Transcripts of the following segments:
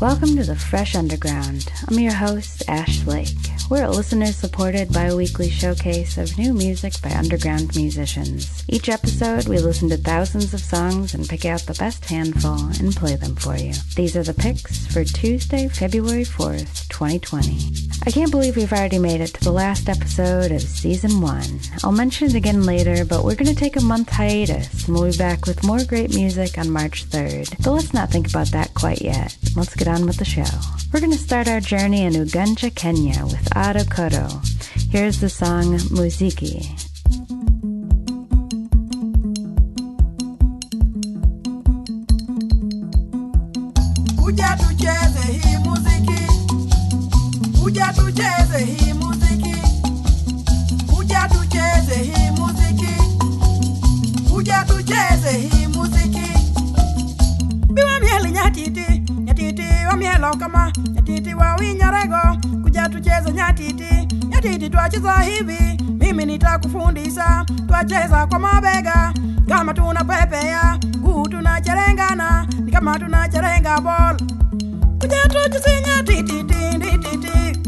Welcome to the Fresh Underground. I'm your host, Ash Lake. We're a listener supported bi weekly showcase of new music by underground musicians. Each episode, we listen to thousands of songs and pick out the best handful and play them for you. These are the picks for Tuesday, February 4th, 2020. I can't believe we've already made it to the last episode of season one. I'll mention it again later, but we're going to take a month hiatus and we'll be back with more great music on March 3rd. But let's not think about that quite yet. Let's get on with the show. We're going to start our journey in Uganda, Kenya with Ado Kodo. Here's the song Muziki. Kuja tucheze muziki, kuja tucheze hii muziki. Biwa mieli nyatiti, nyatiti wa mielo kama, nyatiti wawinyarego kuja tucheze nyatiti, nyatiti twacheza hivi, mimi nitakufundisa. Twacheza kwa mabega, kama tunapepea, guu tunacherengana, ni kama tunacherenga bol Kuja tucheze nyatiti, titi, titi,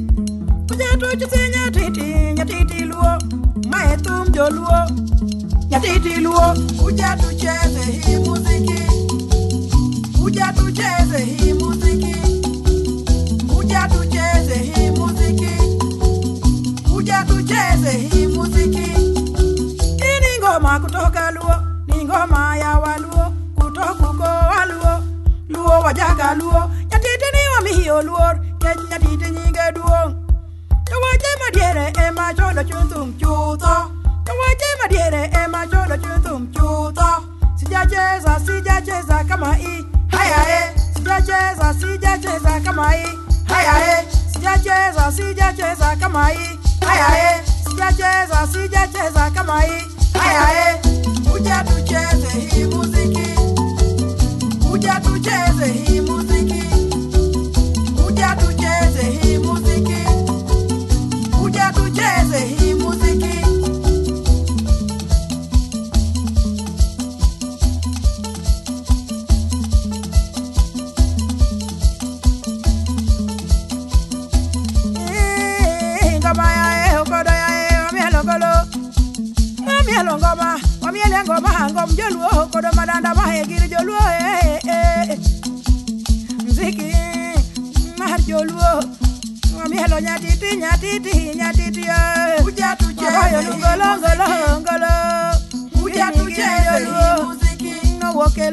kuja tucheze nyatiti, nyatiti luo, joluo, nyatiti luo, kuja tucheze hii muziki kuja tucheze hii muziki, kuja tucheze hii muziki, Luo, ni Waluo, Luo. Wajaka Luo, nyatiti ni wa Luor, nyatiti nyinge duong. Kawache madiere ema chodo chuntum chutho, kawache madiere ema chodo chuntum chutho. Sijacheza, sijacheza kama hii sijacheza sijacheza kama hii. Haya eh, sijacheza sijacheza kama hii. Haya eh, sijacheza sijacheza kama hii. Haya eh, kuja tucheze hii muziki, kuja tucheze hii muziki, kuja tucheze hii muziki, kuja tucheze hii mielo ngoma wamiele ngoma ngom joluo kodo madanda bahe joluo eh, eh, eh. mziki mar joluo wamielo nyatiti nyatiti nyatiti eh. uja tuje ngolo ngolo ngolo uja tuje muziki. ngowuok e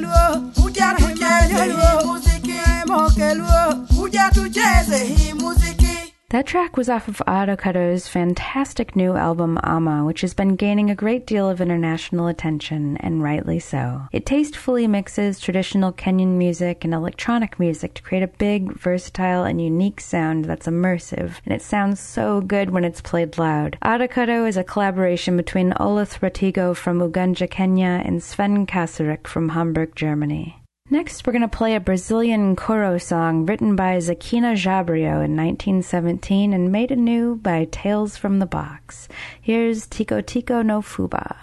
muziki. That track was off of Kodo's fantastic new album Ama, which has been gaining a great deal of international attention, and rightly so. It tastefully mixes traditional Kenyan music and electronic music to create a big, versatile, and unique sound that's immersive, and it sounds so good when it's played loud. Kodo is a collaboration between Olith Ratego from Uganda, Kenya, and Sven Kacirek from Hamburg, Germany. Next, we're going to play a Brazilian choro song written by Zequinha de Abreu in 1917 and made anew by Tales from the Box. Here's Tico Tico no Fuba.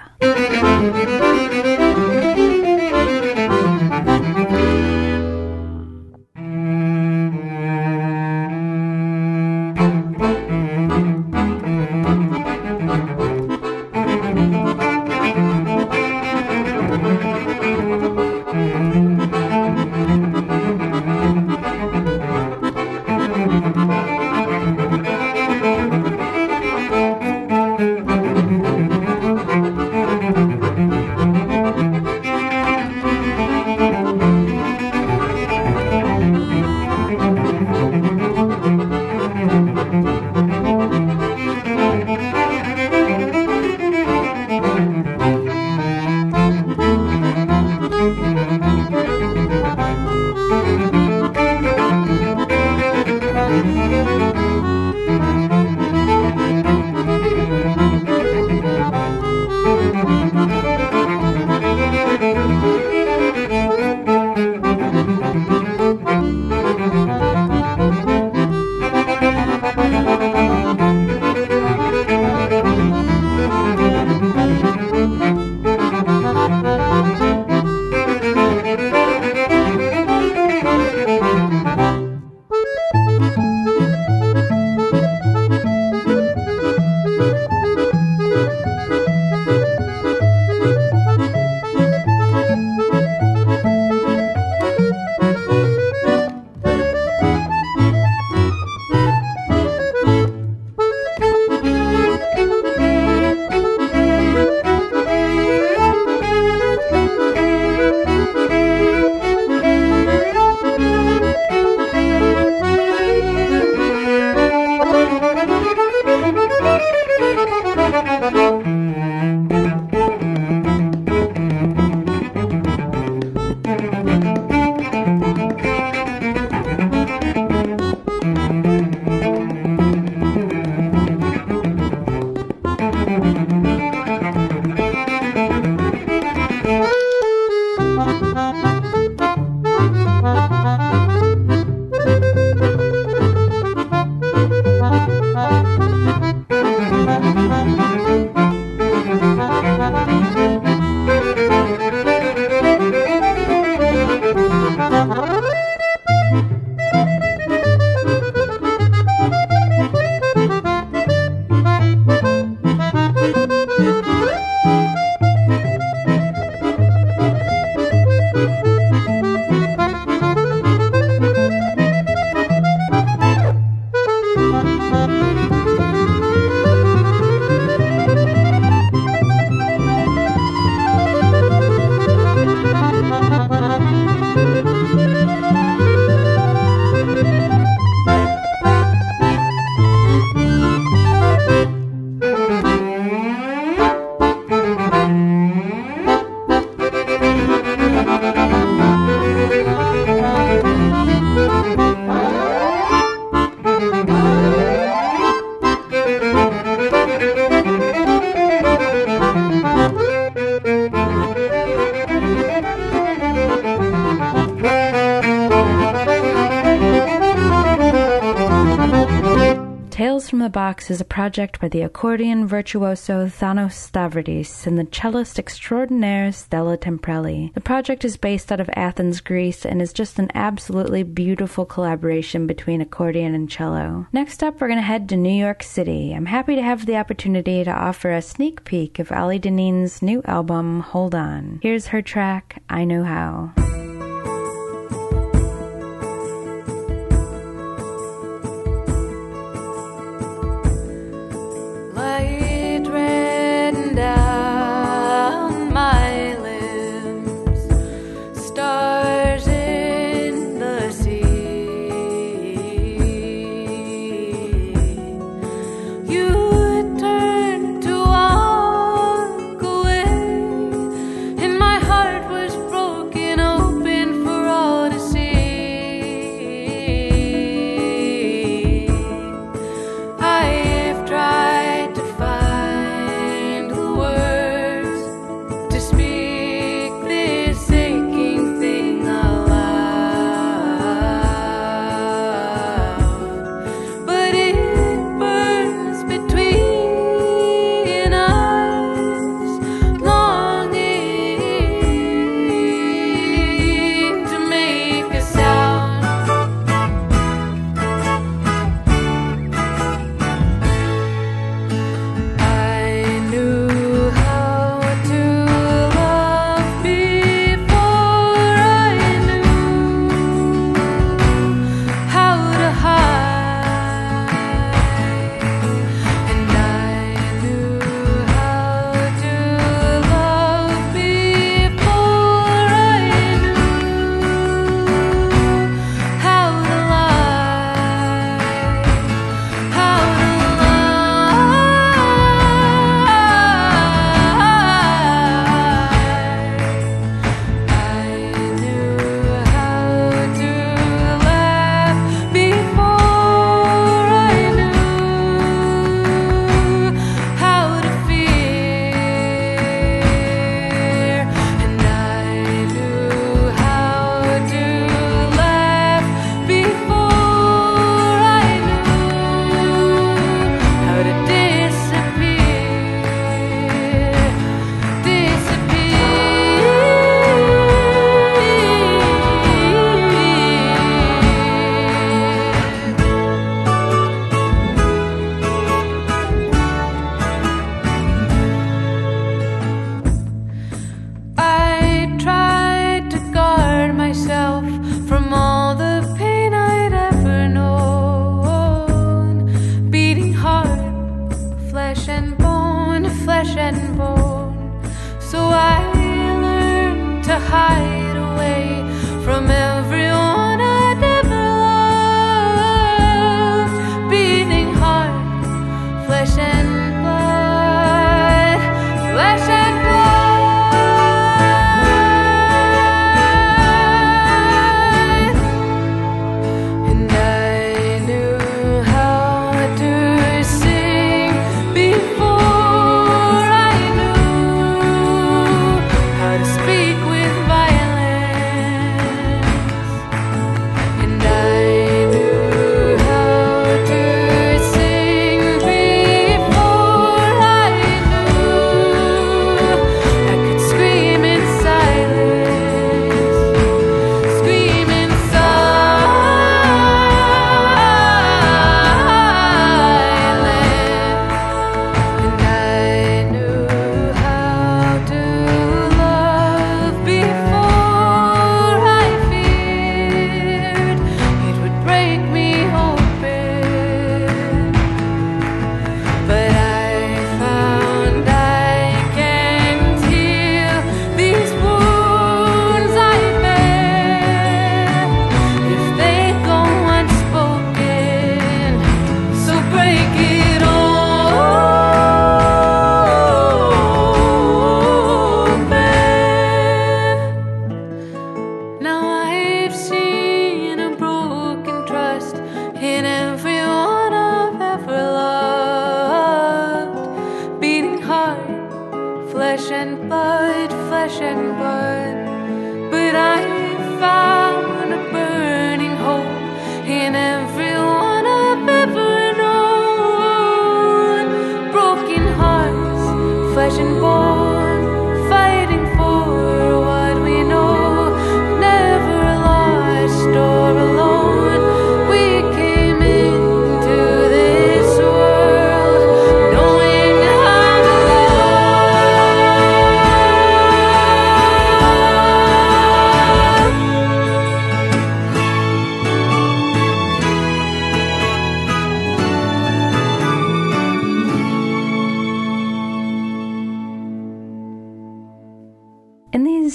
The Box is a project by the accordion virtuoso Thanos Stavridis and the cellist extraordinaire Stella Temprelli. The project is based out of Athens, Greece, and is just an absolutely beautiful collaboration between accordion and cello. Next up, we're going to head to New York City. I'm happy to have the opportunity to offer a sneak peek of Ali Dineen's new album, Hold On. Here's her track, I Know How.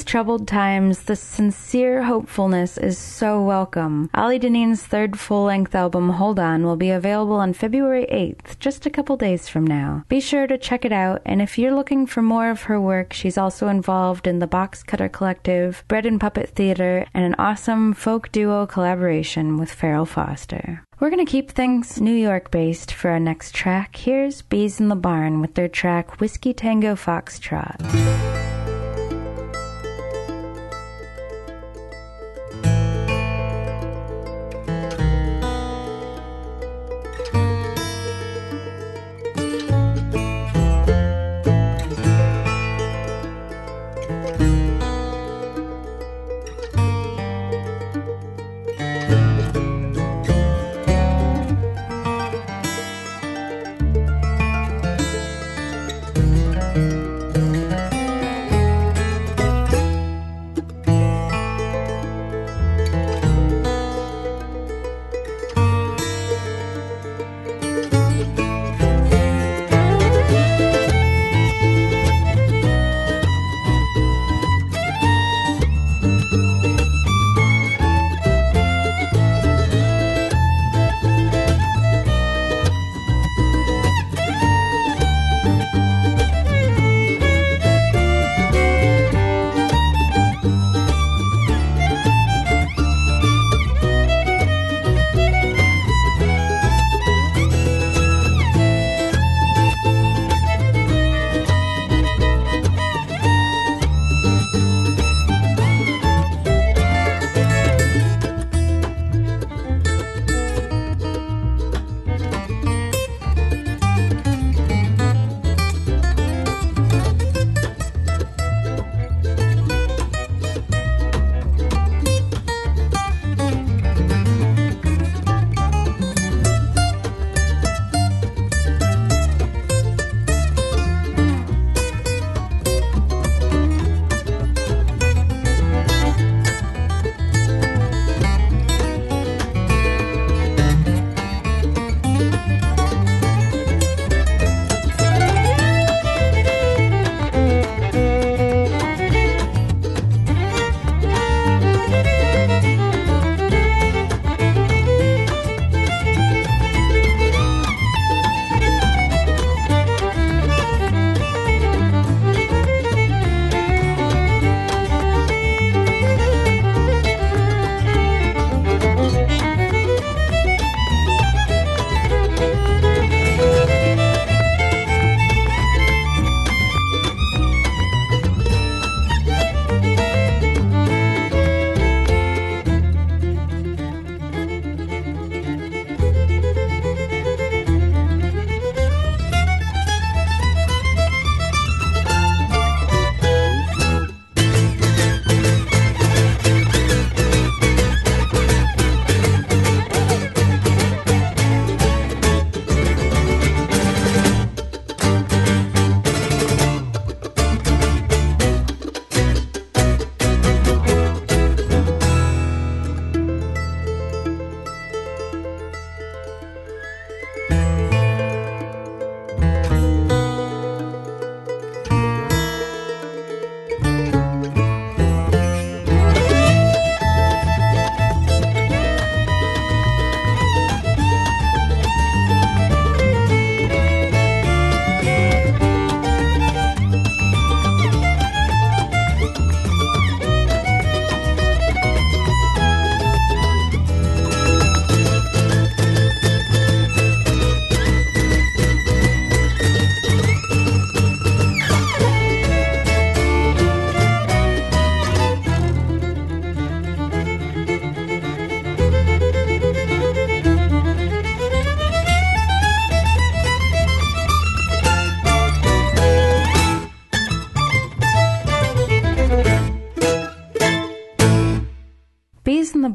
Troubled times, the sincere hopefulness is so welcome. Ali Dineen's third full length album, Hold On, will be available on February 8th, just a couple days from now. Be sure to check it out, and if you're looking for more of her work, she's also involved in the Box Cutter Collective, Bread and Puppet Theater, and an awesome folk duo collaboration with Farrell Foster. We're going to keep things New York based for our next track. Here's Bees in the Barn with their track Whiskey Tango Foxtrot.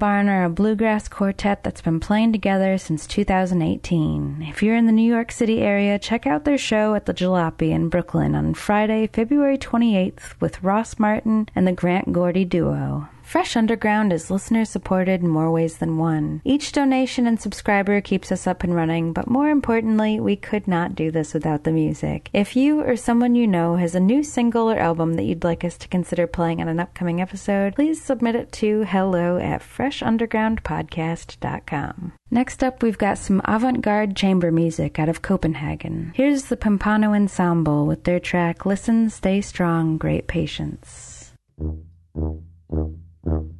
Barn are a bluegrass quartet that's been playing together since 2018. If you're in the New York City area, check out their show at the Jalopy in Brooklyn on Friday, February 28th with Ross Martin and the Grant Gordy Duo. Fresh Underground is listener supported in more ways than one. Each donation and subscriber keeps us up and running, but more importantly, we could not do this without the music. If you or someone you know has a new single or album that you'd like us to consider playing on an upcoming episode, please submit it to hello at freshundergroundpodcast.com. Next up, we've got some avant garde chamber music out of Copenhagen. Here's the Pimpano Ensemble with their track Listen, Stay Strong, Great Patience. If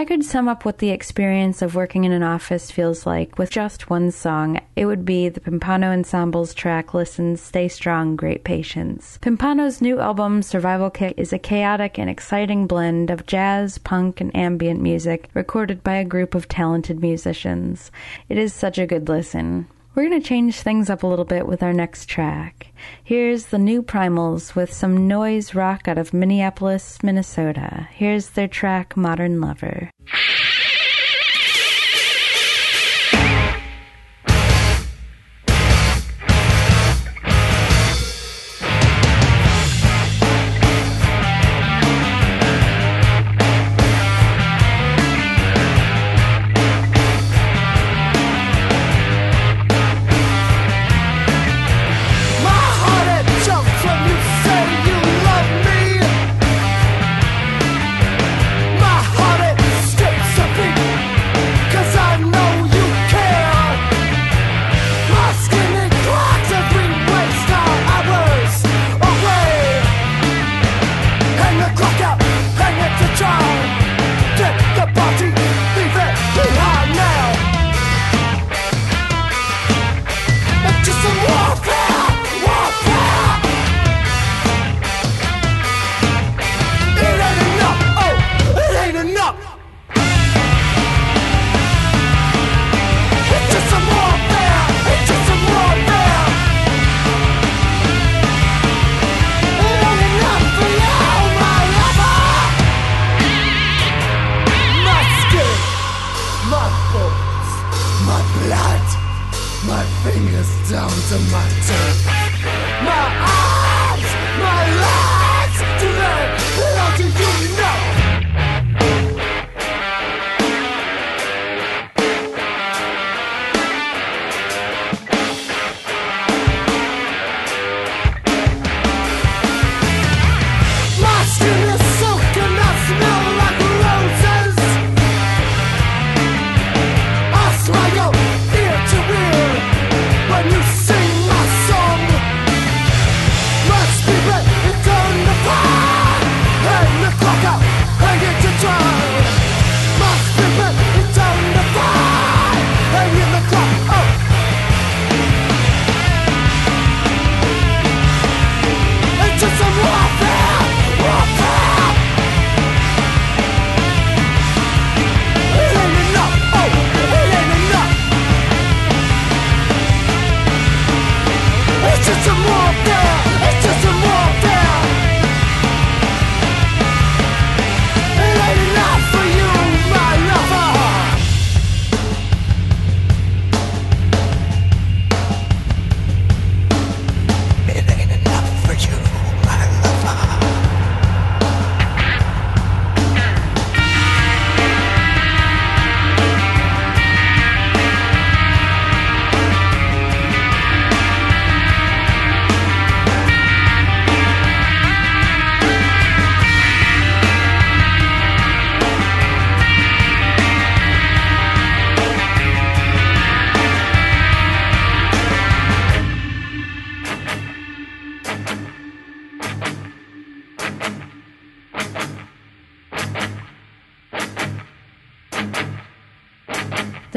I could sum up what the experience of working in an office feels like with just one song, it would be the Pimpano Ensemble's track Listen, Stay Strong, Great Patience. Pimpano's new album, Survival Kit, is a chaotic and exciting blend of jazz, punk, and ambient music recorded by a group of talented musicians. It is such a good listen. We're going to change things up a little bit with our next track. Here's the new Primals with some noise rock out of Minneapolis, Minnesota. Here's their track Modern Lover.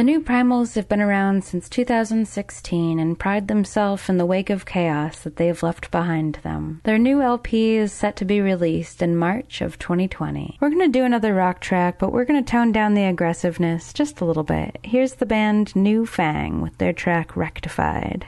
The new Primals have been around since 2016 and pride themselves in the wake of chaos that they have left behind them. Their new LP is set to be released in March of 2020. We're going to do another rock track, but we're going to tone down the aggressiveness just a little bit. Here's the band New Fang with their track Rectified.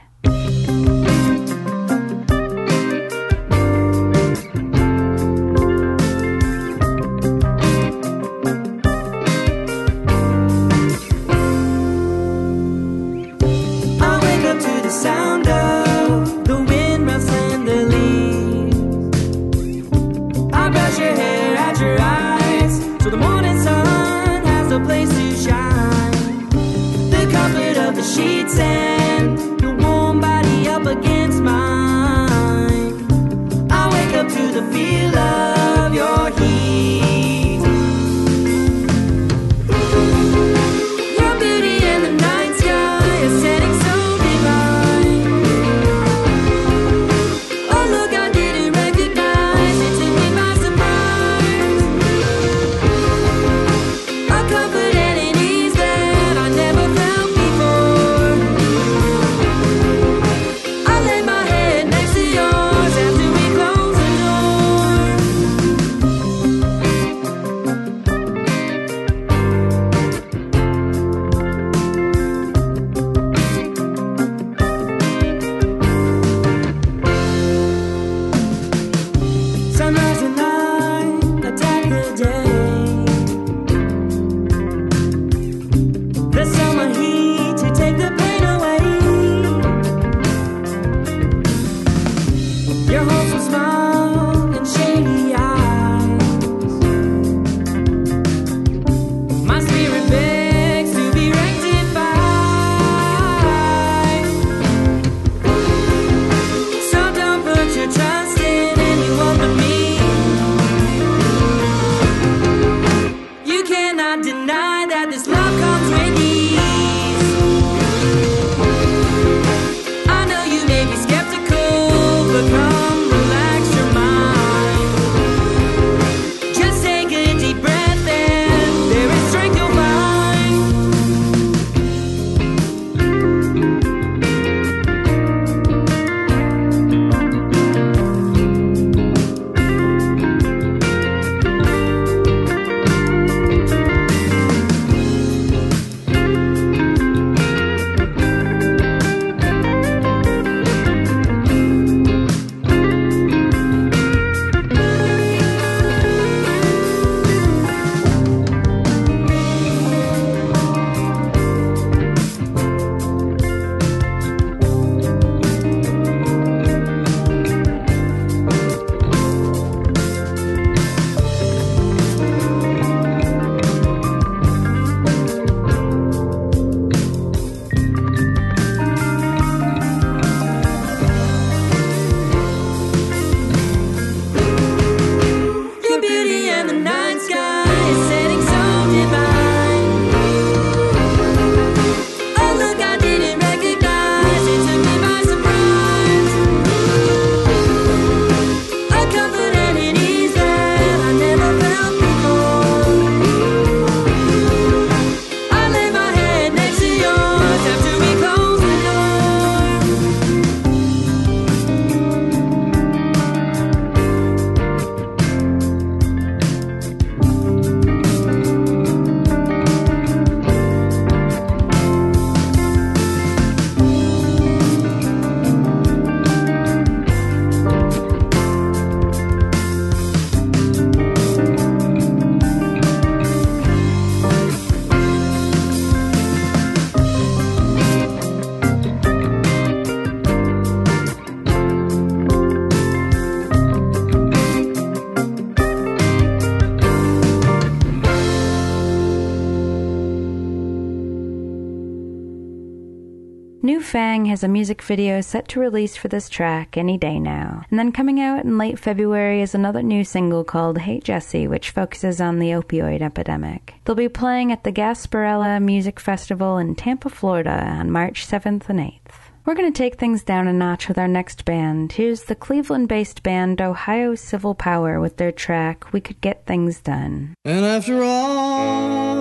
Has a music video set to release for this track any day now. And then coming out in late February is another new single called Hey Jesse, which focuses on the opioid epidemic. They'll be playing at the Gasparilla Music Festival in Tampa, Florida on March 7th and 8th. We're going to take things down a notch with our next band. Here's the Cleveland based band Ohio Civil Power with their track We Could Get Things Done. And after all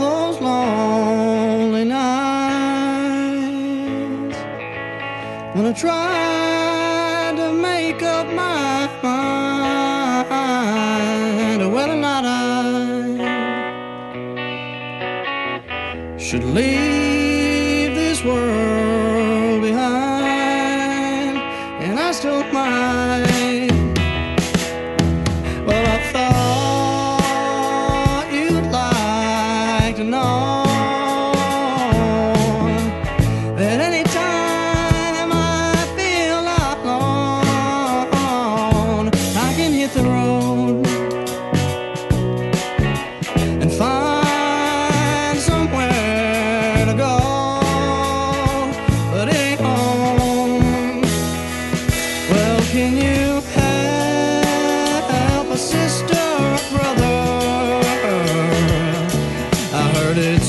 those long When I try to make up my mind whether or not I should leave. but it's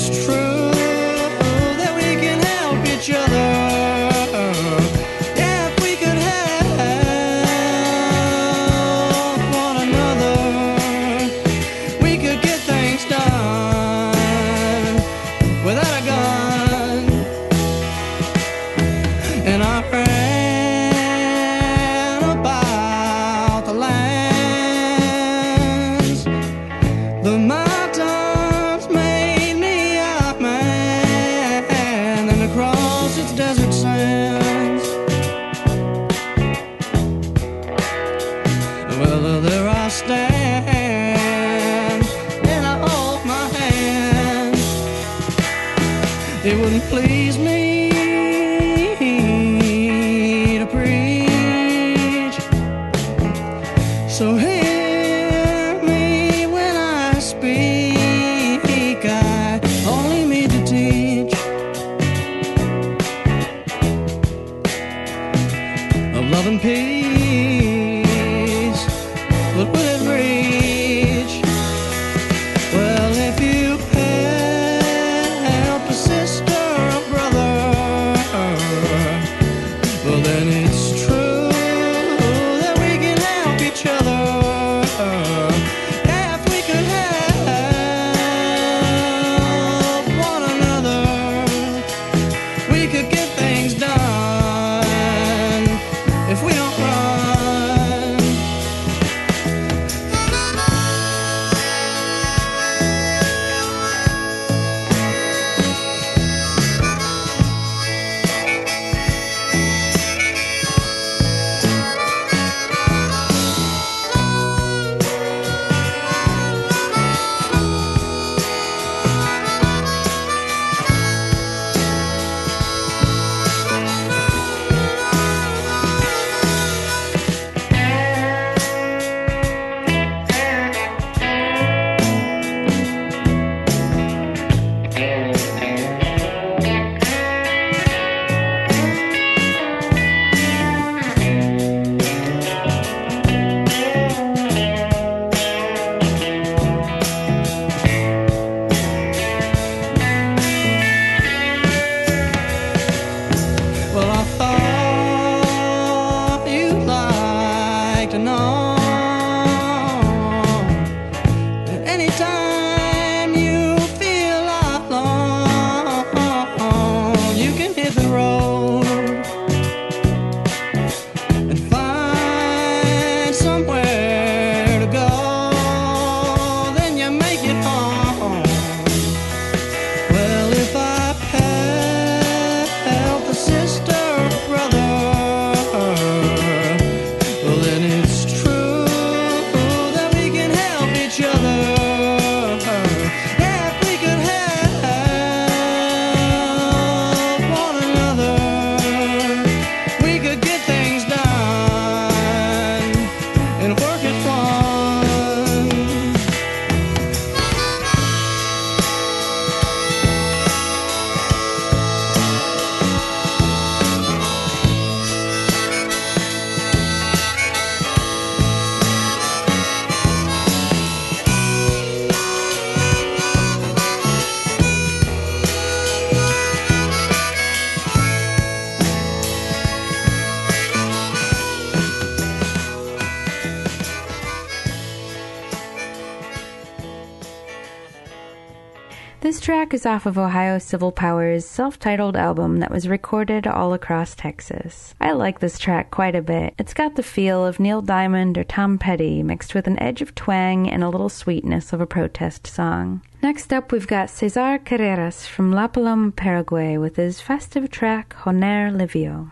is off of Ohio Civil Power's self titled album that was recorded all across Texas. I like this track quite a bit. It's got the feel of Neil Diamond or Tom Petty mixed with an edge of twang and a little sweetness of a protest song. Next up, we've got Cesar Carreras from La Paloma, Paraguay, with his festive track Honer Livio.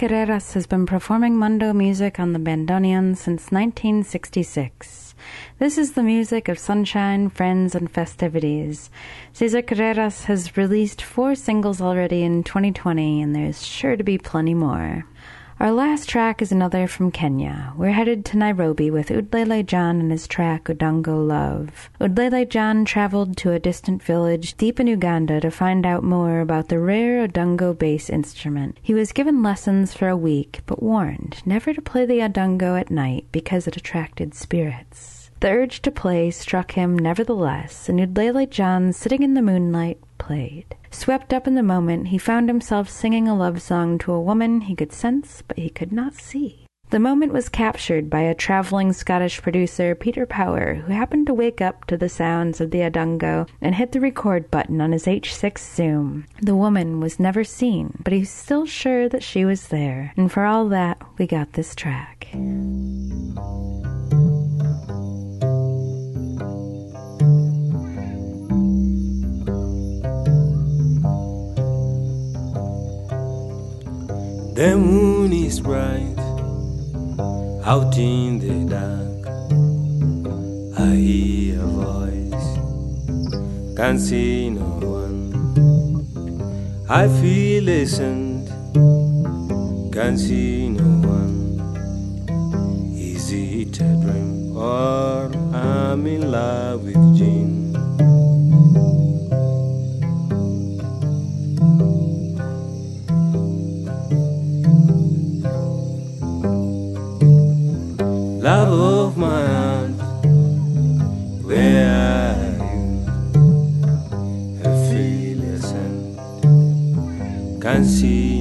Carreras has been performing Mundo music on the bandoneon since 1966. This is the music of sunshine, friends, and festivities. Cesar Carreras has released four singles already in 2020, and there's sure to be plenty more. Our last track is another from Kenya. We're headed to Nairobi with Udlele John and his track Udongo Love. Udlele John traveled to a distant village deep in Uganda to find out more about the rare Udongo bass instrument. He was given lessons for a week, but warned never to play the Udongo at night because it attracted spirits. The urge to play struck him nevertheless, and Udlele John, sitting in the moonlight, played. Swept up in the moment, he found himself singing a love song to a woman he could sense but he could not see. The moment was captured by a traveling Scottish producer, Peter Power, who happened to wake up to the sounds of the Udongo and hit the record button on his H6 Zoom. The woman was never seen, but he's still sure that she was there, and for all that, we got this track. The moon is bright out in the dark. I hear a voice, can't see no one. I feel scent, can't see no one. Is it a dream or I'm in love with Jean? Love of my heart, where are you? I feel a scent, can't see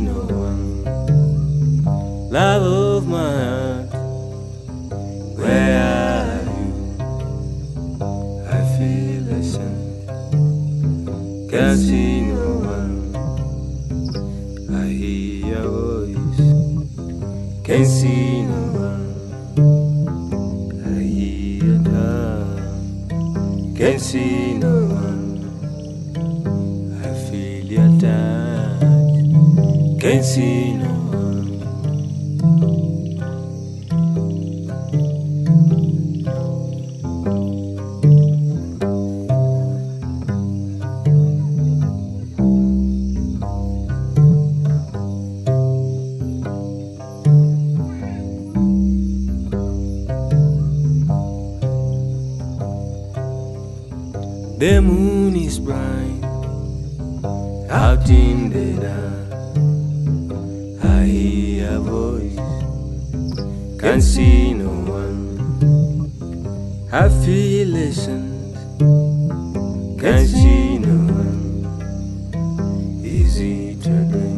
Is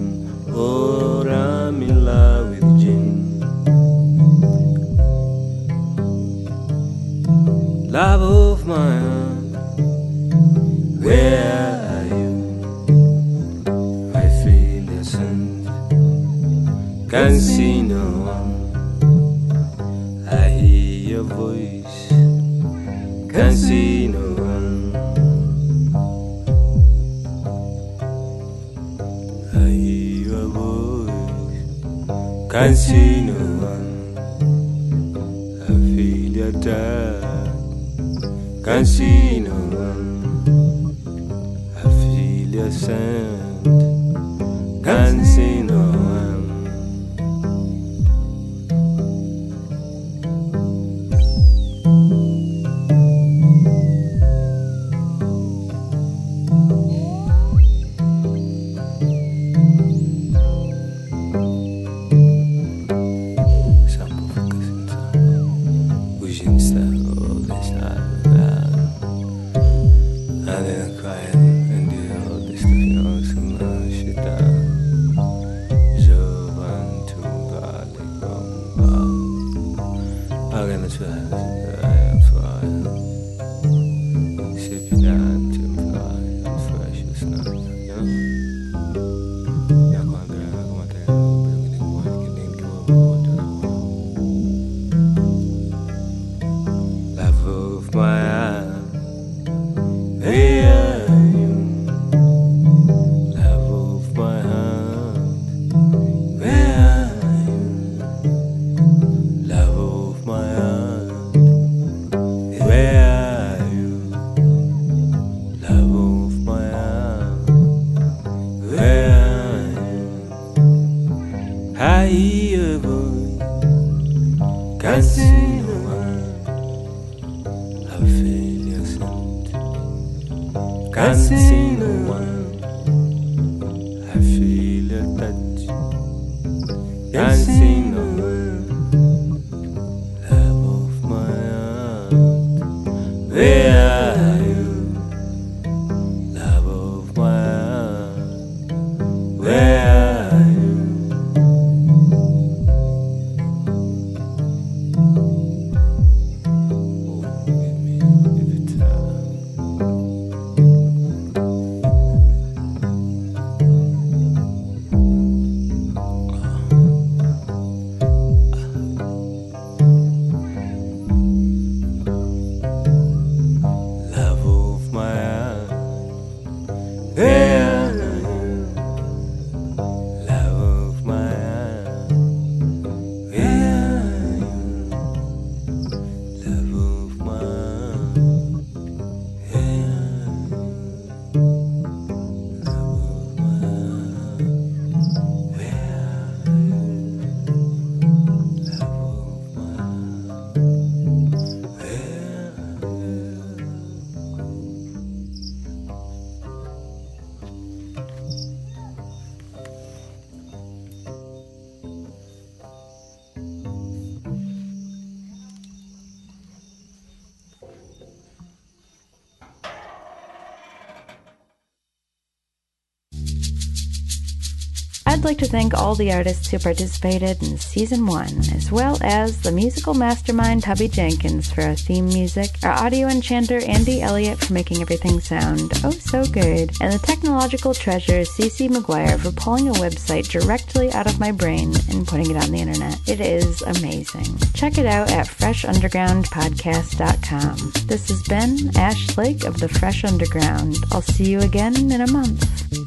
I'd like to thank all the artists who participated in season one, as well as the musical mastermind Tubby Jenkins for our theme music, our audio enchanter Andy Elliott for making everything sound oh so good, and the technological treasure CC McGuire for pulling a website directly out of my brain and putting it on the internet. It is amazing. Check it out at freshundergroundpodcast.com. This has been Ash Lake of the Fresh Underground. I'll see you again in a month.